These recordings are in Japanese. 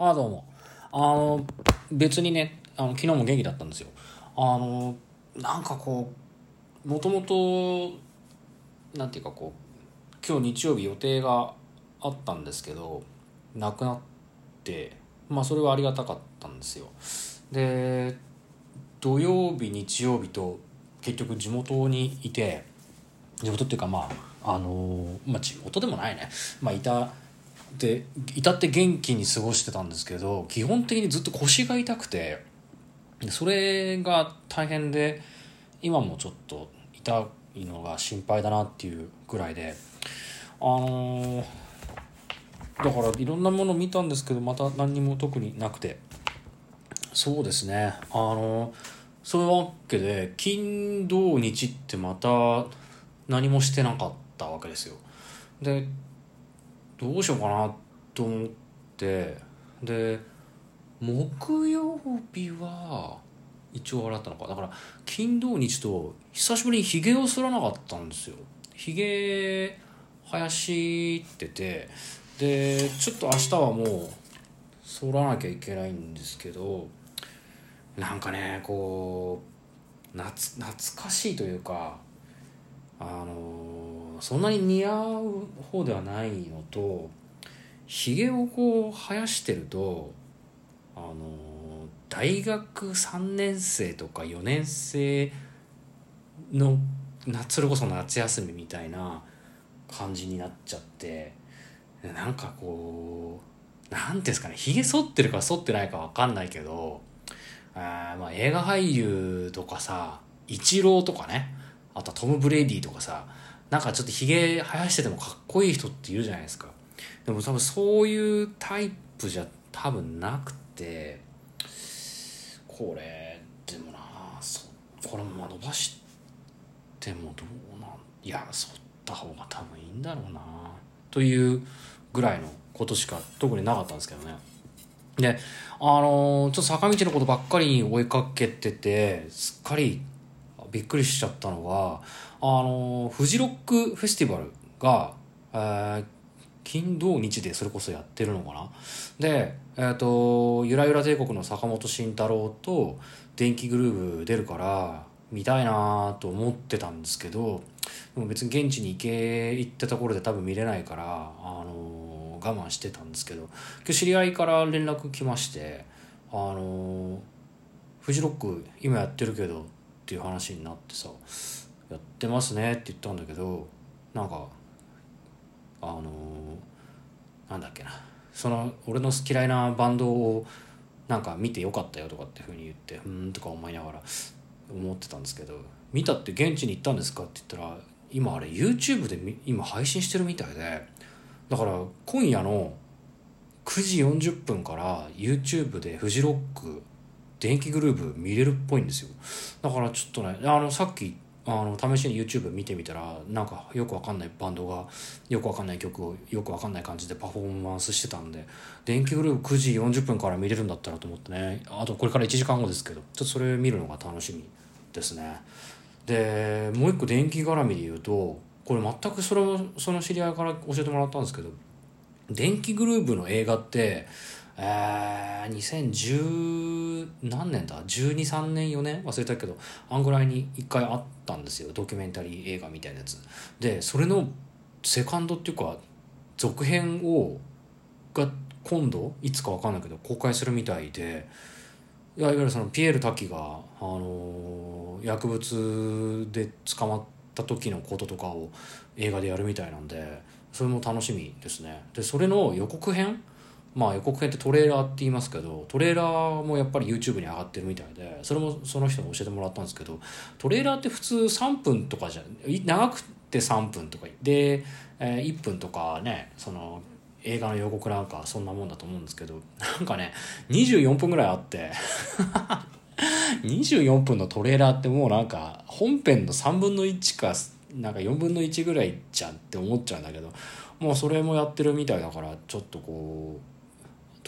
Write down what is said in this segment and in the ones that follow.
あどうも。あの別にねあの昨日も元気だったんですよ。あのなんかこうもともとなんていうかこう今日日曜日予定があったんですけどなくなってまあそれはありがたかったんですよ。で土曜日日曜日と結局地元にいて地元っていうかまああのまあ地元でもないね。まあいたでいたって元気に過ごしてたんですけど基本的にずっと腰が痛くてそれが大変で今もちょっと痛いのが心配だなっていうぐらいであのだからいろんなもの見たんですけどまた何にも特になくて。そうですね。あのそういうわけで金土日ってまた何もしてなかったわけですよ。でどうしようかなと思って。で木曜日は一応洗ったのかだから金土日と久しぶりにひげを剃らなかったんですよ。ひげ生やしてて。でちょっと明日はもう剃らなきゃいけないんですけど。なんかねこう懐懐かしいというかあのそんなに似合う方ではないのとひげをこう生やしてるとあの大学3年生とか4年生の夏それこそ夏休みみたいな感じになっちゃってなんかこうなんていうんですかねひげ剃ってるか剃ってないか分かんないけどあまあ映画俳優とかさイチローとかねあとはトム・ブレイディとかさなんかちょっとひげ生やしててもかっこいい人っているじゃないですか。でも多分そういうタイプじゃ多分なくてこれでもなそこれも伸ばしてもどうなんいや剃った方が多分いいんだろうなというぐらいのことしか特になかったんですけどね。であのー、ちょっと坂道のことばっかりに追いかけててすっかりびっくりしちゃったのがあの、フジロックフェスティバルが、えー、金土日でそれこそやってるのかな。で、えっ、ー、と、ゆらゆら帝国の坂本慎太郎と電気グルーヴ出るから見たいなと思ってたんですけど、でも別に現地に行け、行ったところで多分見れないから、あの我慢してたんですけど、今日知り合いから連絡来まして、あのフジロック今やってるけどっていう話になってさ、やってますねって言ったんだけど、なんか、あのー、なんだっけな。その俺の嫌いなバンドをなんか見てよかったよとかってふうに言ってうんとか思いながら思ってたんですけど見たって現地に行ったんですかって言ったら今あれ YouTube で今配信してるみたいでだから今夜の9時40分から YouTube でフジロック電気グルーヴ見れるっぽいんですよ。だからちょっとねあのさっきあの試しに YouTube 見てみたらなんかよくわかんないバンドがよくわかんない曲をよくわかんない感じでパフォーマンスしてたんで電気グループ9時40分から見れるんだったらと思ってね。あとこれから1時間後ですけどちょっとそれ見るのが楽しみですね。でもう一個電気絡みで言うとこれ全くそれその知り合いから教えてもらったんですけど電気グループの映画ってえー、2010何年だ？123年4年？忘れたけどあんぐらいに1回あったんですよ。ドキュメンタリー映画みたいなやつ。でそれのセカンドっていうか続編をが今度いつか分かんないけど公開するみたいでいわゆるそのピエール滝が、あのー、薬物で捕まった時のこととかを映画でやるみたいなんでそれも楽しみですね。でそれの予告編まあ予告編ってトレーラーって言いますけどトレーラーもやっぱり YouTube に上がってるみたいでそれもその人に教えてもらったんですけどトレーラーって普通3分とかじゃ長くて3分とかで、えー、1分とかねその映画の予告なんかそんなもんだと思うんですけどなんかね24分ぐらいあって 24分のトレーラーってもうなんか本編の3分の1かなんか4分の1ぐらいじゃんって思っちゃうんだけどもうそれもやってるみたいだからちょっとこう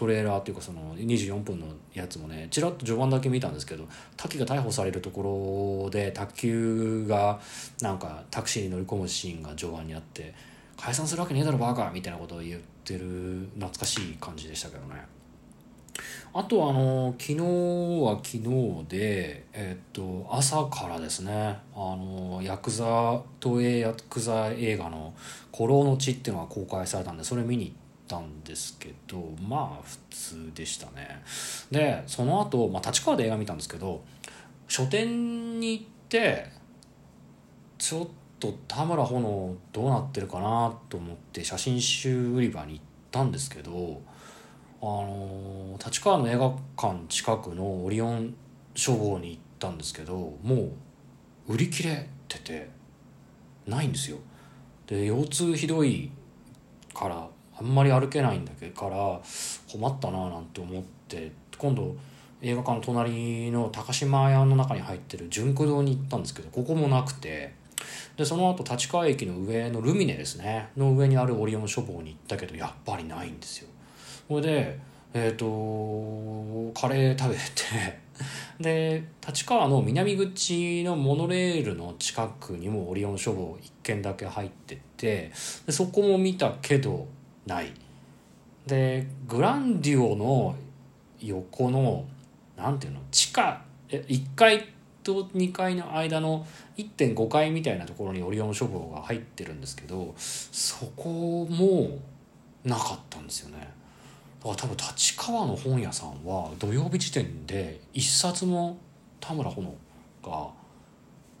トレーラーっていうかその24分のやつもねちらっと序盤だけ見たんですけど滝が逮捕されるところで卓球がなんかタクシーに乗り込むシーンが序盤にあって解散するわけねえだろバカみたいなことを言ってる懐かしい感じでしたけどね。あとあの昨日は昨日で、えっと朝からですねあのヤクザ東映ヤクザ映画の「古老の地」っていうのが公開されたんでそれ見に行ったんですけどまあ普通でしたね。でその後、まあ立川で映画見たんですけど書店に行ってちょっと田村炎どうなってるかなと思って写真集売り場に行ったんですけどあの立川の映画館近くのオリオン書房に行ったんですけどもう売り切れててないんですよ。で腰痛ひどいからあんまり歩けないんだけどから困ったななんて思って今度映画館の隣の高島屋の中に入ってる純駆堂に行ったんですけどここもなくてでその後立川駅の上のルミネですね。の上にあるオリオン書房に行ったけどやっぱりないんですよ。それでえっ、とカレー食べて で立川の南口のモノレールの近くにもオリオン書房1軒だけ入っててでそこも見たけどない。でグランデュオの横のなんていうの？地下え1階と2階の間の1.5階みたいなところにオリオン書房が入ってるんですけどそこもなかったんですよね。だから多分立川の本屋さんは土曜日時点で一冊も田村炎が、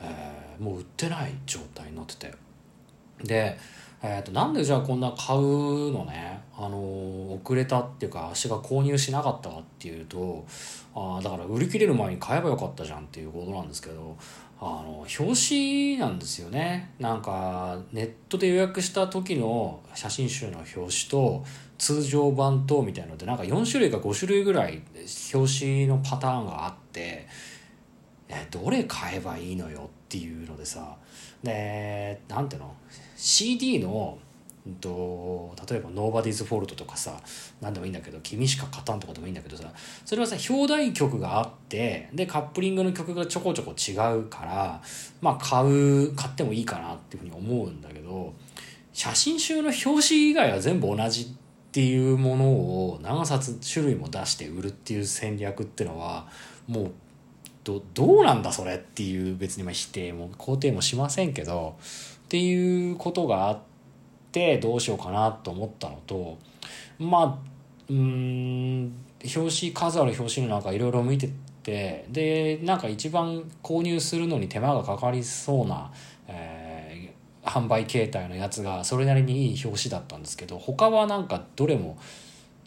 えーもう売ってない状態になってて。で、えー、となんでじゃあこんな買うのね、あの遅れたっていうか足が購入しなかったかっていうとあだから売り切れる前に買えばよかったじゃんっていうことなんですけどあの表紙なんですよね。なんかネットで予約した時の写真集の表紙と通常版とみたいなのでなんか4種類か5種類ぐらい表紙のパターンがあってえどれ買えばいいのよっていうのでさでなんていうの？CD のうんと例えば「Nobody's Fault」とかさ何でもいいんだけど「君しか勝たん」とかでもいいんだけどさそれはさ表題曲があってでカップリングの曲がちょこちょこ違うからまあ買う買ってもいいかなっていうふうに思うんだけど写真集の表紙以外は全部同じっていうものを何冊種類も出して売るっていう戦略ってのはもうどどうなんだそれっていう別にまあ否定も肯定もしませんけどっていうことがあってどうしようかなと思ったのとまあうん表紙数ある表紙の中いろいろ見ててでなんか一番購入するのに手間がかかりそうな、えー販売形態のやつがそれなりにいい表紙だったんですけど他はなんかどれも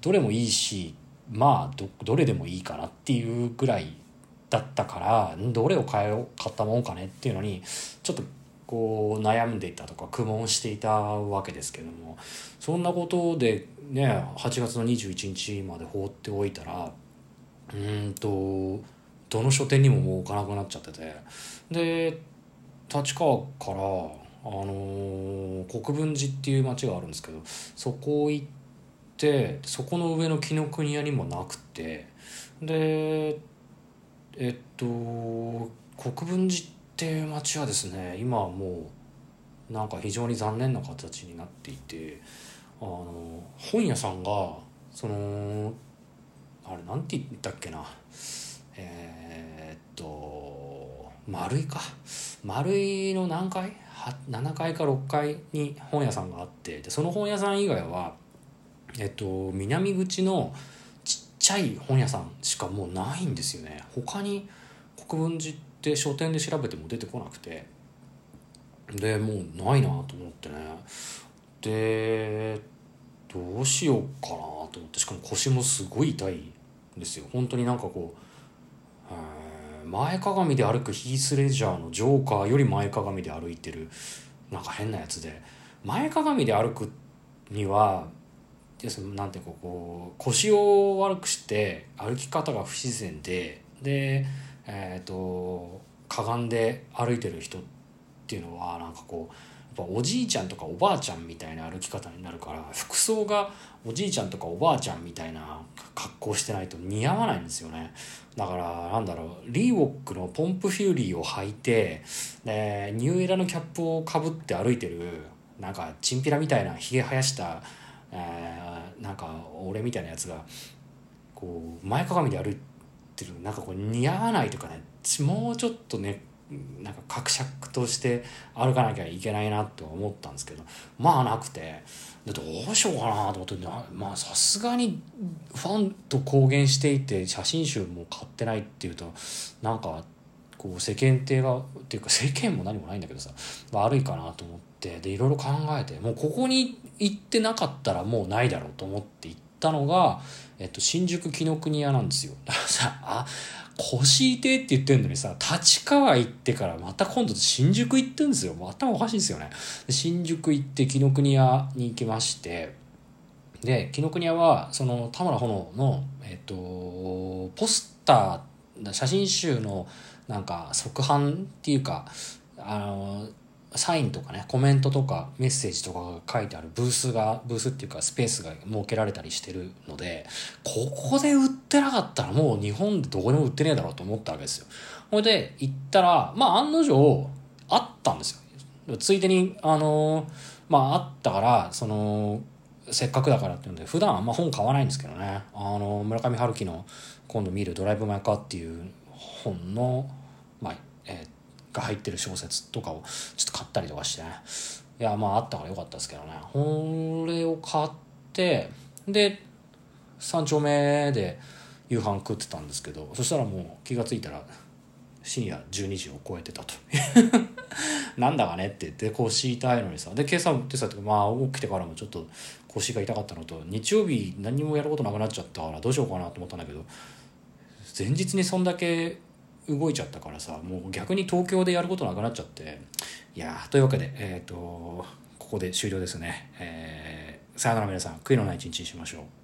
どれもいいしまあどどれでもいいかなっていうぐらいだったからどれを買え買ったもんかねっていうのにちょっとこう悩んでいたとか苦悶していたわけですけどもそんなことでね8月の21日まで放っておいたらうんとどの書店にももう置かなくなっちゃってて。で立川からあのー国分寺っていう町があるんですけどそこ行ってそこの上の紀ノ国屋にもなくてでえっと国分寺って町はですね今はもうなんか非常に残念な形になっていてあの本屋さんがそのあれなんて言ったっけなえーっと丸いか。丸いの何階？7階か6階に本屋さんがあってでその本屋さん以外はえっと南口のちゃい本屋さんしかもうないんですよね。他に国分寺って書店で調べても出てこなくて。でもうないなと思ってね。でどうしようかなと思って。しかも腰もすごい痛いんですよ。本当になんかこう前かがみで歩くヒース・レジャーのジョーカーより前かがみで歩いてる。なんか変なやつで。前かがみで歩くには要すなんていうかこう腰を悪くして歩き方が不自然ででえっ、とかがんで歩いてる人っていうのはなんかこうやっぱおじいちゃんとかおばあちゃんみたいな歩き方になるから服装がおじいちゃんとかおばあちゃんみたいな格好してないと似合わないんですよね。だからなんだろうリーウォックのポンプフューリーを履いてでニューエラのキャップをかぶって歩いてるなんかチンピラみたいなひげ生やした、えーなんか俺みたいなやつがこう前かがみで歩いてるなんかこう似合わないとかねもうちょっとねなんか格尺として歩かなきゃいけないなと思ったんですけどまあなくてでどうしようかなと思ってまあさすがにファンと公言していて写真集も買ってないっていうとなんかこう世間体がっていうか世間も何もないんだけどさ悪いかなと思ってでいろいろ考えてもうここに行ってなかったらもうないだろうと思って行ったのが、えっと、新宿紀ノ国屋なんですよ。だからさあ腰痛って言ってんのにさ、立川行ってからまた今度新宿行ってんですよ。もう頭おかしいですよね。新宿行って紀ノ国屋に行きまして、で、紀ノ国屋は、その田村炎の、えっと、ポスター、写真集のなんか側版っていうか、あの、サインとかねコメントとかメッセージとかが書いてあるブースがブースっていうかスペースが設けられたりしてるのでここで売ってなかったらもう日本でどこでも売ってねえだろうと思ったわけですよ。ほいで行ったらまあ案の定あったんですよ。ついでにあのまああったからそのせっかくだからっていうので普段あんま本買わないんですけどね。あの村上春樹の今度見る「ドライブ・マイ・カー」っていう本の、が入ってる小説とかをちょっと買ったりとかしてね。いやまああったからよかったですけどね。これを買ってで3丁目で夕飯食ってたんですけどそしたらもう気が付いたら深夜12時を超えてたと。なんだかねって言って腰痛いのにさ。で今朝ってさまあ起きてからもちょっと腰が痛かったのと日曜日何もやることなくなっちゃったからどうしようかなと思ったんだけど前日にそんだけ動いちゃったからさもう逆に東京でやることなくなっちゃって。いやというわけでえっ、ー、とここで終了ですね、えー、さよなら皆さん悔いのない一日にしましょう。